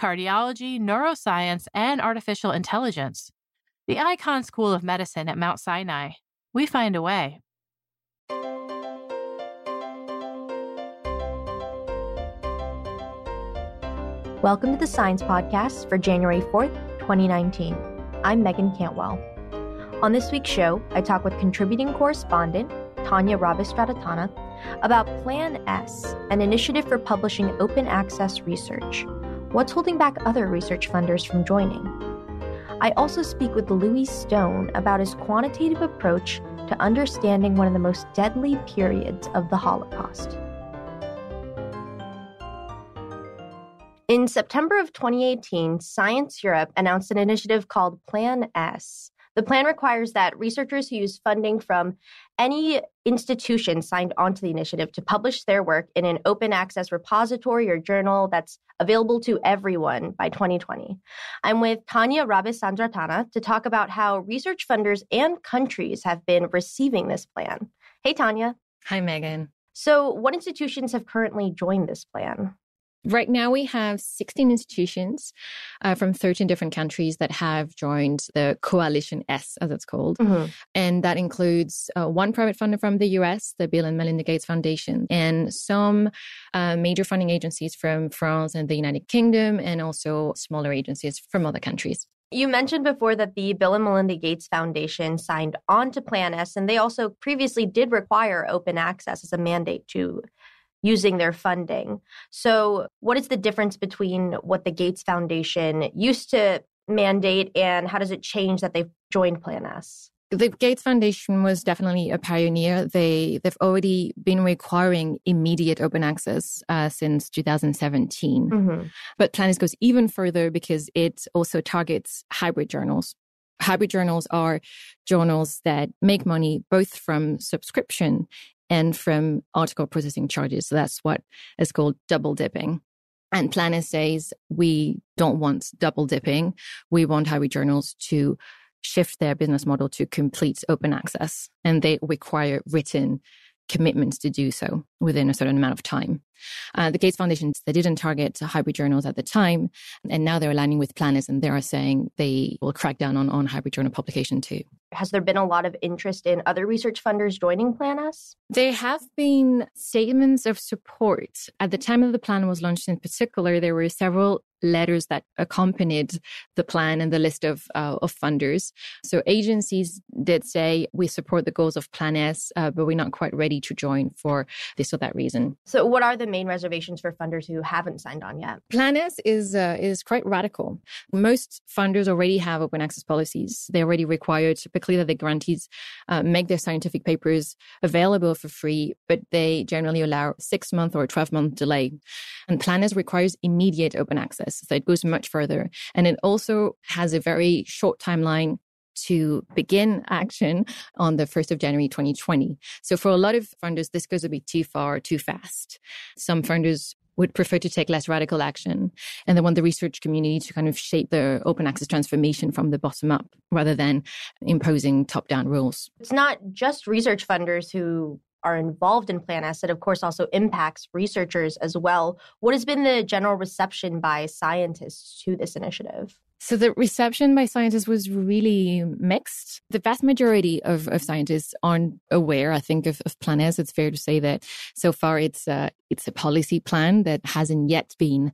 cardiology, neuroscience, and artificial intelligence. The Icahn School of Medicine at Mount Sinai. We find a way. Welcome to the Science Podcast for January 4th, 2019. I'm Meagan Cantwell. On this week's show, I talk with contributing correspondent Tania Rabesandratana about Plan S, an initiative for publishing open access research. What's holding back other research funders from joining? I also speak with Lewi Stone about his quantitative approach to understanding one of the most deadly periods of the Holocaust. In September of 2018, Science Europe announced an initiative called Plan S. The plan requires that researchers who use funding from any institution signed onto the initiative to publish their work in an open access repository or journal that's available to everyone by 2020. I'm with Tania Rabesandratana to talk about how research funders and countries have been receiving this plan. Hey, Tania. Hi, Meagan. So, what institutions have currently joined this plan? Right now, we have 16 institutions uh, from 13 different countries that have joined the Coalition S, as it's called. Mm-hmm. And that includes uh, one private funder from the US, the Bill and Melinda Gates Foundation, and some uh, major funding agencies from France and the United Kingdom, and also smaller agencies from other countries. You mentioned before that the Bill and Melinda Gates Foundation signed on to Plan S, and they also previously did require open access as a mandate to using their funding. So, what is the difference between what the Gates Foundation used to mandate and how does it change that they've joined Plan S? The Gates Foundation was definitely a pioneer. They they've already been requiring immediate open access uh, since 2017. Mm-hmm. But Plan S goes even further because it also targets hybrid journals. Hybrid journals are journals that make money both from subscription and from article processing charges. So that's what is called double dipping. And Plan says we don't want double dipping. We want hybrid journals to shift their business model to complete open access and they require written commitments to do so within a certain amount of time. Uh, the Gates Foundation, they didn't target hybrid journals at the time, and now they're aligning with Plan S and they are saying they will crack down on, on hybrid journal publication too. Has there been a lot of interest in other research funders joining Plan S? There have been statements of support. At the time of the plan was launched in particular, there were several letters that accompanied the plan and the list of, uh, of funders. So agencies did say, we support the goals of Plan S, uh, but we're not quite ready to join for this or that reason. So what are the main reservations for funders who haven't signed on yet? Plan S is, uh, is quite radical. Most funders already have open access policies. They already require typically that the grantees uh, make their scientific papers available for free, but they generally allow six month or 12 month delay. And Plan S requires immediate open access. So it goes much further. And it also has a very short timeline to begin action on the 1st of January 2020. So for a lot of funders, this goes a bit too far, too fast. Some funders would prefer to take less radical action and they want the research community to kind of shape the open access transformation from the bottom up rather than imposing top down rules. It's not just research funders who are involved in Plan S, it of course also impacts researchers as well. What has been the general reception by scientists to this initiative? So the reception by scientists was really mixed. The vast majority of, of scientists aren't aware, I think, of, of Plan S. It's fair to say that so far it's a, it's a policy plan that hasn't yet been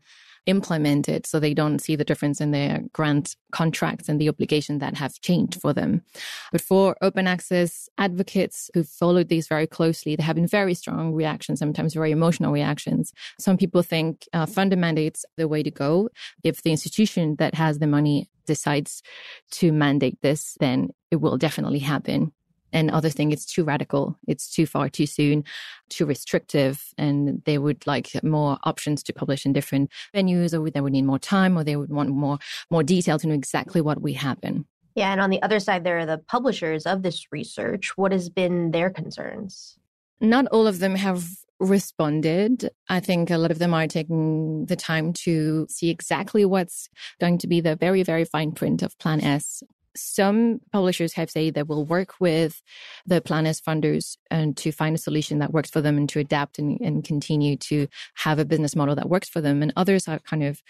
implement it so they don't see the difference in their grant contracts and the obligation that have changed for them. But for open access advocates who followed these very closely, there have been very strong reactions, sometimes very emotional reactions. Some people think uh, funder mandates the way to go. If the institution that has the money decides to mandate this, then it will definitely happen. And others think it's too radical, it's too far too soon, too restrictive, and they would like more options to publish in different venues, or they would need more time, or they would want more more detail to know exactly what would happen. Yeah, and on the other side, there are the publishers of this research. What has been their concerns? Not all of them have responded. I think a lot of them are taking the time to see exactly what's going to be the very, very fine print of Plan S some publishers have said they will work with the Plan S funders and to find a solution that works for them and to adapt and, and continue to have a business model that works for them. And others are kind of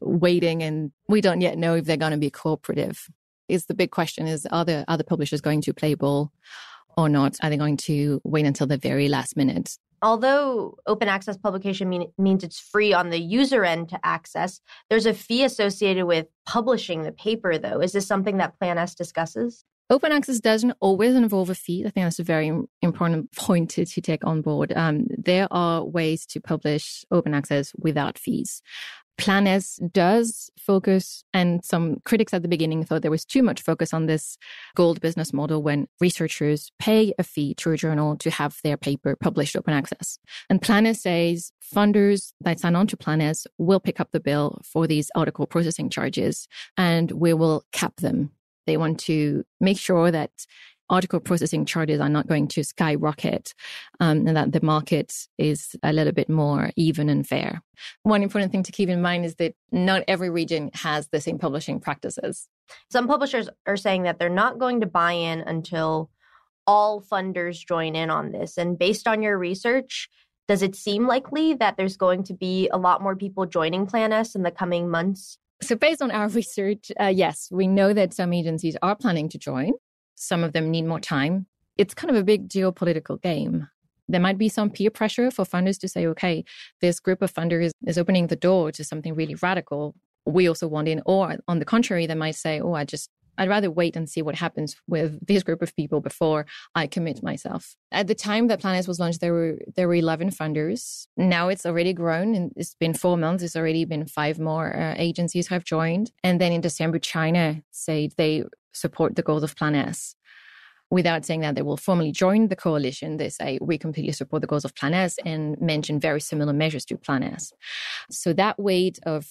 waiting and we don't yet know if they're going to be cooperative. Is the big question is are the other publishers going to play ball or not? Are they going to wait until the very last minute although open access publication mean, means it's free on the user end to access, there's a fee associated with publishing the paper, though. Is this something that Plan S discusses? Open access doesn't always involve a fee. I think that's a very important point to, to take on board. Um, there are ways to publish open access without fees. Plan S does focus, and some critics at the beginning thought there was too much focus on this gold business model when researchers pay a fee to a journal to have their paper published open access. And Plan S says funders that sign on to Plan S will pick up the bill for these article processing charges and we will cap them. They want to make sure that article processing charges are not going to skyrocket um, and that the market is a little bit more even and fair. One important thing to keep in mind is that not every region has the same publishing practices. Some publishers are saying that they're not going to buy in until all funders join in on this. And based on your research, does it seem likely that there's going to be a lot more people joining Plan S in the coming months? So, based on our research, uh, yes, we know that some agencies are planning to join. Some of them need more time. It's kind of a big geopolitical game. There might be some peer pressure for funders to say, okay, this group of funders is opening the door to something really radical. We also want in. Or on the contrary, they might say, oh, I just, I'd rather wait and see what happens with this group of people before I commit myself. At the time that Plan S was launched, there were there were eleven funders. Now it's already grown, and it's been four months. It's already been five more uh, agencies have joined. And then in December, China said they support the goals of Plan S. Without saying that they will formally join the coalition, they say we completely support the goals of Plan S and mention very similar measures to Plan S. So that weight of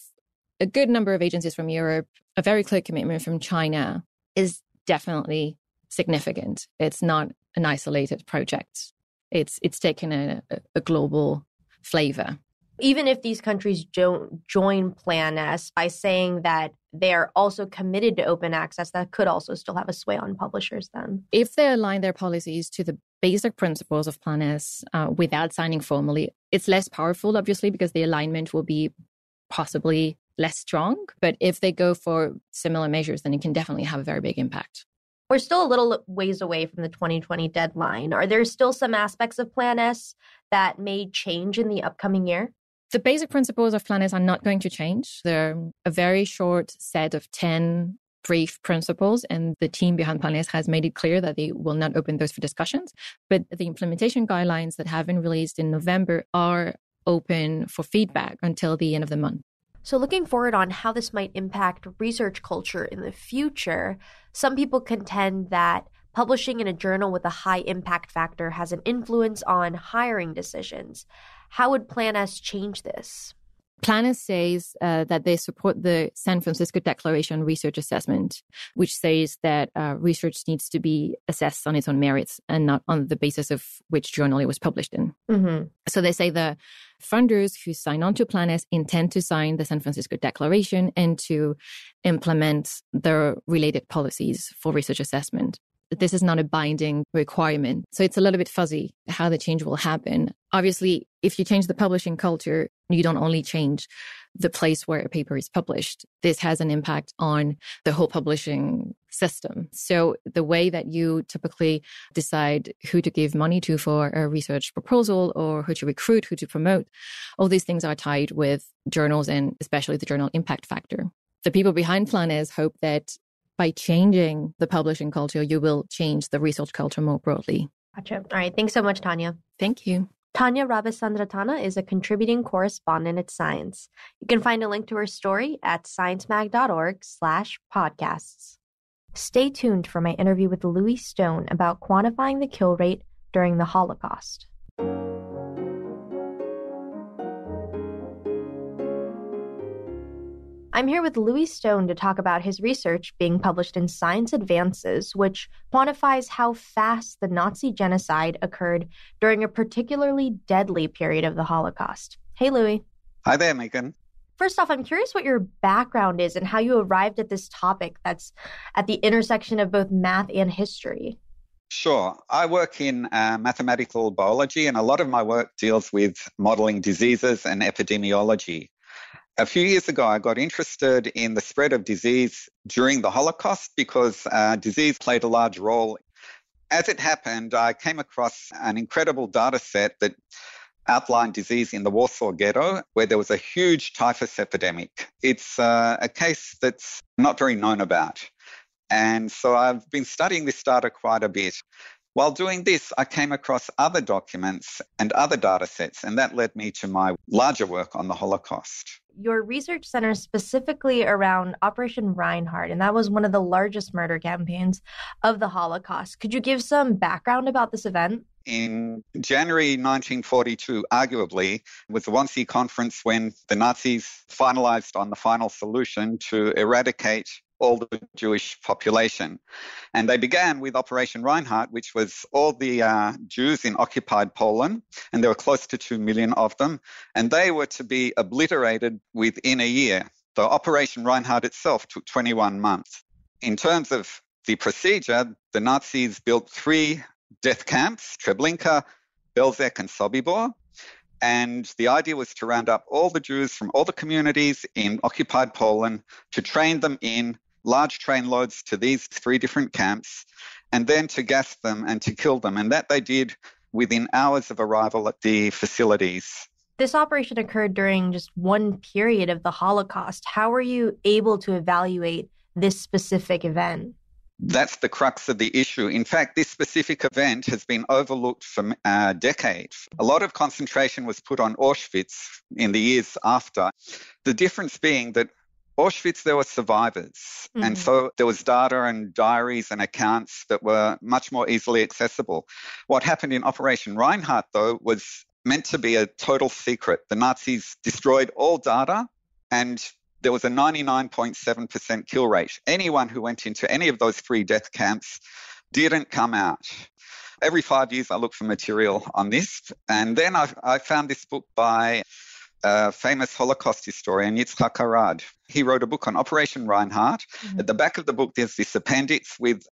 a good number of agencies from Europe, a very clear commitment from China is definitely significant. It's not an isolated project. It's it's taken a, a global flavor even if these countries don't join Plan S by saying that they are also committed to open access, that could also still have a sway on publishers then. If they align their policies to the basic principles of Plan S uh, without signing formally, it's less powerful, obviously, because the alignment will be possibly less strong. But if they go for similar measures, then it can definitely have a very big impact. We're still a little ways away from the 2020 deadline. Are there still some aspects of Plan S that may change in the upcoming year? The basic principles of Plan S are not going to change. They're a very short set of 10 brief principles, and the team behind Plan S has made it clear that they will not open those for discussions. But the implementation guidelines that have been released in November are open for feedback until the end of the month. So, looking forward on how this might impact research culture in the future, some people contend that publishing in a journal with a high impact factor has an influence on hiring decisions. How would Plan S change this? Plan S says uh, that they support the San Francisco Declaration on Research Assessment, which says that uh, research needs to be assessed on its own merits and not on the basis of which journal it was published in. Mm-hmm. So they say the funders who sign on to Plan S intend to sign the San Francisco Declaration and to implement the related policies for research assessment this is not a binding requirement. So it's a little bit fuzzy how the change will happen. Obviously, if you change the publishing culture, you don't only change the place where a paper is published. This has an impact on the whole publishing system. So the way that you typically decide who to give money to for a research proposal or who to recruit, who to promote, all these things are tied with journals and especially the journal impact factor. The people behind Plan hope that by changing the publishing culture, you will change the research culture more broadly. Gotcha. All right. Thanks so much, Tania. Thank you. Tania Rabesandratana is a contributing correspondent at Science. You can find a link to her story at sciencemag.org slash podcasts. Stay tuned for my interview with Lewi Stone about quantifying the kill rate during the Holocaust. I'm here with Lewi Stone to talk about his research being published in Science Advances, which quantifies how fast the Nazi genocide occurred during a particularly deadly period of the Holocaust. Hey, Lewi. Hi there, Meagan. First off, I'm curious what your background is and how you arrived at this topic that's at the intersection of both math and history. Sure. I work in uh, mathematical biology, and a lot of my work deals with modeling diseases and epidemiology. A few years ago, I got interested in the spread of disease during the Holocaust because uh, disease played a large role. As it happened, I came across an incredible data set that outlined disease in the Warsaw Ghetto, where there was a huge typhus epidemic. It's uh, a case that's not very known about. And so I've been studying this data quite a bit. While doing this, I came across other documents and other data sets, and that led me to my larger work on the Holocaust. Your research centers specifically around Operation Reinhard, and that was one of the largest murder campaigns of the Holocaust. Could you give some background about this event? In January 1942, arguably, was the Wannsee Conference when the Nazis finalized on the final solution to eradicate all the Jewish population. And they began with Operation Reinhard, which was all the uh, Jews in occupied Poland, and there were close to 2 million of them, and they were to be obliterated within a year. The Operation Reinhard itself took 21 months. In terms of the procedure, the Nazis built three death camps Treblinka, Belzec, and Sobibor. And the idea was to round up all the Jews from all the communities in occupied Poland to train them in large train loads to these three different camps, and then to gas them and to kill them. And that they did within hours of arrival at the facilities. This operation occurred during just one period of the Holocaust. How were you able to evaluate this specific event? That's the crux of the issue. In fact, this specific event has been overlooked for uh, decades. A lot of concentration was put on Auschwitz in the years after. The difference being that Auschwitz, there were survivors. Mm-hmm. And so there was data and diaries and accounts that were much more easily accessible. What happened in Operation Reinhard, though, was meant to be a total secret. The Nazis destroyed all data and there was a 99.7% kill rate. Anyone who went into any of those three death camps didn't come out. Every five years, I look for material on this. And then I, I found this book by a famous Holocaust historian, Yitzhak Arad. He wrote a book on Operation Reinhard. Mm-hmm. At the back of the book, there's this appendix with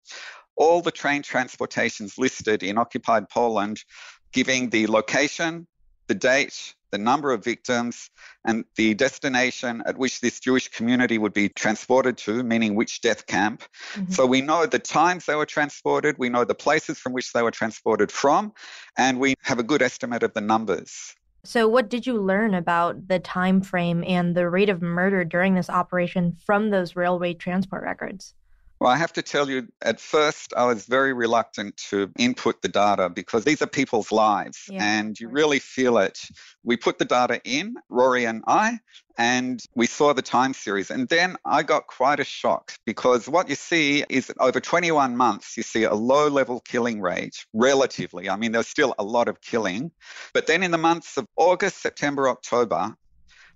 all the train transportations listed in occupied Poland, giving the location, the date, the number of victims, and the destination at which this Jewish community would be transported to, meaning which death camp. Mm-hmm. So we know the times they were transported, we know the places from which they were transported from, and we have a good estimate of the numbers. So, what did you learn about the time frame and the rate of murder during this operation from those railway transport records? Well, I have to tell you, at first, I was very reluctant to input the data because these are people's lives yeah, and you really feel it. We put the data in, Rory and I, and we saw the time series. And then I got quite a shock because what you see is that over 21 months, you see a low level killing rate, relatively. I mean, there's still a lot of killing. But then in the months of August, September, October,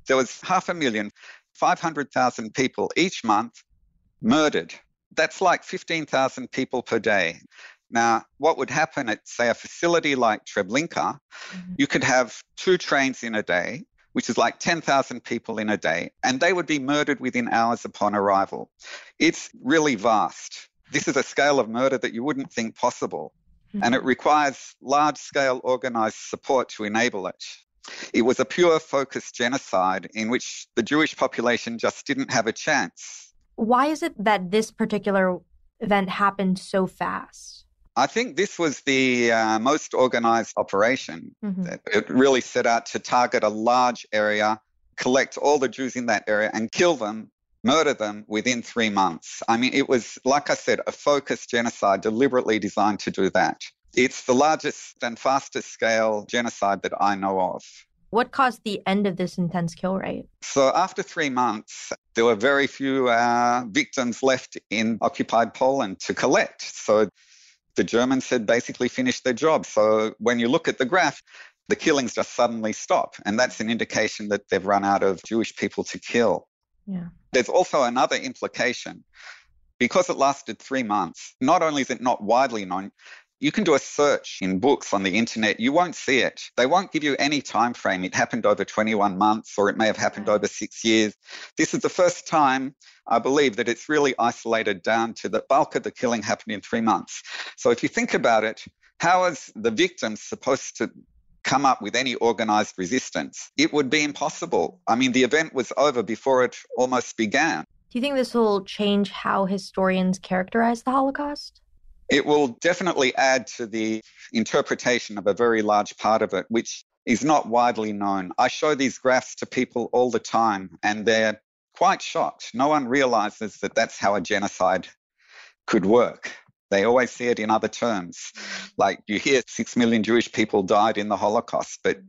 there was half a million, 500,000 people each month murdered that's like 15,000 people per day. Now, what would happen at, say, a facility like Treblinka, mm-hmm. you could have two trains in a day, which is like 10,000 people in a day, and they would be murdered within hours upon arrival. It's really vast. This is a scale of murder that you wouldn't think possible, mm-hmm. and it requires large scale organized support to enable it. It was a pure focused genocide in which the Jewish population just didn't have a chance why is it that this particular event happened so fast? I think this was the uh, most organized operation. Mm-hmm. It really set out to target a large area, collect all the Jews in that area, and kill them, murder them within three months. I mean, it was, like I said, a focused genocide deliberately designed to do that. It's the largest and fastest scale genocide that I know of. What caused the end of this intense kill rate? So, after three months, there were very few uh, victims left in occupied Poland to collect. So, the Germans had basically finished their job. So, when you look at the graph, the killings just suddenly stop. And that's an indication that they've run out of Jewish people to kill. Yeah. There's also another implication. Because it lasted three months, not only is it not widely known, you can do a search in books on the internet. You won't see it. They won't give you any time frame. It happened over 21 months or it may have happened over six years. This is the first time, I believe, that it's really isolated down to the bulk of the killing happened in three months. So if you think about it, how is the victim supposed to come up with any organized resistance? It would be impossible. I mean, the event was over before it almost began. Do you think this will change how historians characterize the Holocaust? It will definitely add to the interpretation of a very large part of it, which is not widely known. I show these graphs to people all the time, and they're quite shocked. No one realizes that that's how a genocide could work. They always see it in other terms. Like you hear six million Jewish people died in the Holocaust, but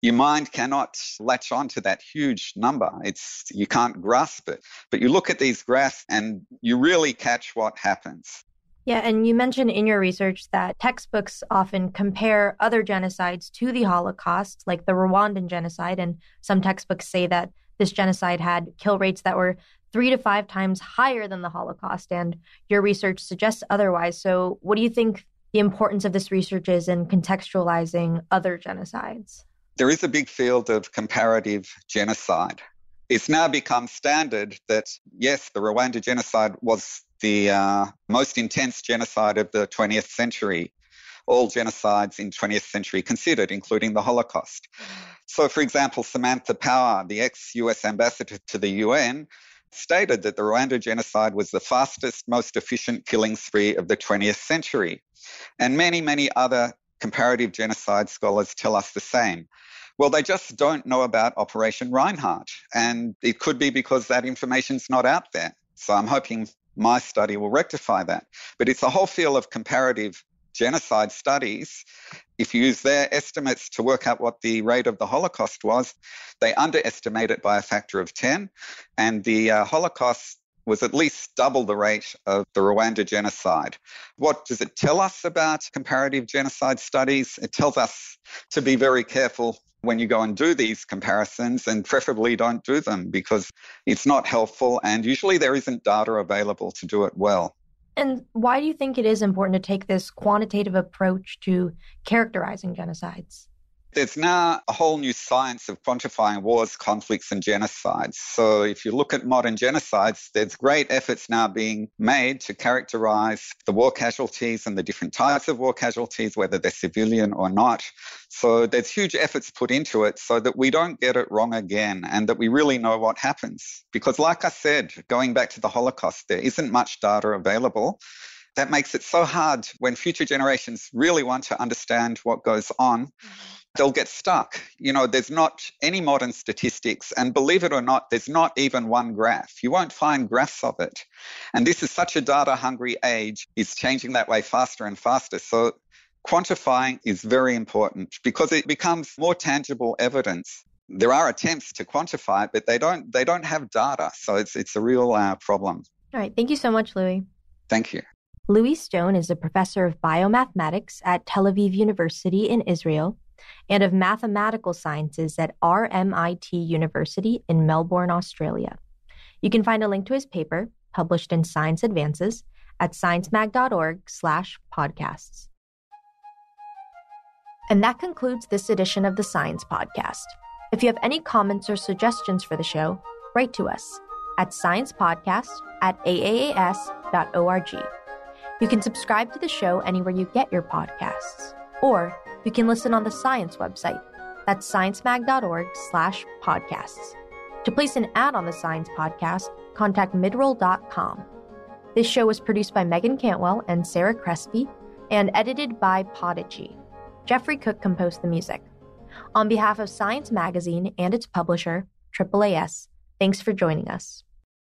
your mind cannot latch on to that huge number. It's you can't grasp it. But you look at these graphs and you really catch what happens. Yeah, and you mentioned in your research that textbooks often compare other genocides to the Holocaust, like the Rwandan genocide, and some textbooks say that this genocide had kill rates that were three to five times higher than the Holocaust, and your research suggests otherwise. So, what do you think the importance of this research is in contextualizing other genocides? There is a big field of comparative genocide. It's now become standard that, yes, the Rwanda genocide was the uh, most intense genocide of the 20th century. All genocides in 20th century considered, including the Holocaust. So, for example, Samantha Power, the ex US ambassador to the UN, stated that the Rwanda genocide was the fastest, most efficient killing spree of the 20th century. And many, many other comparative genocide scholars tell us the same. Well, they just don't know about Operation Reinhard. And it could be because that information's not out there. So I'm hoping my study will rectify that. But it's a whole field of comparative genocide studies. If you use their estimates to work out what the rate of the Holocaust was, they underestimate it by a factor of 10. And the uh, Holocaust was at least double the rate of the Rwanda genocide. What does it tell us about comparative genocide studies? It tells us to be very careful when you go and do these comparisons and preferably don't do them because it's not helpful and usually there isn't data available to do it well. And why do you think it is important to take this quantitative approach to characterizing genocides? There's now a whole new science of quantifying wars, conflicts, and genocides. So, if you look at modern genocides, there's great efforts now being made to characterize the war casualties and the different types of war casualties, whether they're civilian or not. So, there's huge efforts put into it so that we don't get it wrong again and that we really know what happens. Because, like I said, going back to the Holocaust, there isn't much data available that makes it so hard when future generations really want to understand what goes on. Mm-hmm. They'll get stuck. You know, there's not any modern statistics, and believe it or not, there's not even one graph. You won't find graphs of it. And this is such a data hungry age, it's changing that way faster and faster. So, quantifying is very important because it becomes more tangible evidence there are attempts to quantify it, but they don't they don't have data, so it's it's a real uh, problem. All right, thank you so much, Lewi. Thank you. Lewi Stone is a professor of biomathematics at Tel Aviv University in Israel and of mathematical sciences at RMIT University in Melbourne, Australia. You can find a link to his paper, published in Science Advances, at sciencemag.org slash podcasts. And that concludes this edition of the Science Podcast. If you have any comments or suggestions for the show, write to us at sciencepodcast at aaas.org. You can subscribe to the show anywhere you get your podcasts, or you can listen on the Science website. That's sciencemag.org slash podcasts. To place an ad on the Science Podcast, contact midroll.com. This show was produced by Meagan Cantwell and Sarah Crespi and edited by Podigy. Jeffrey Cook composed the music. On behalf of Science Magazine and its publisher, AAAS, thanks for joining us.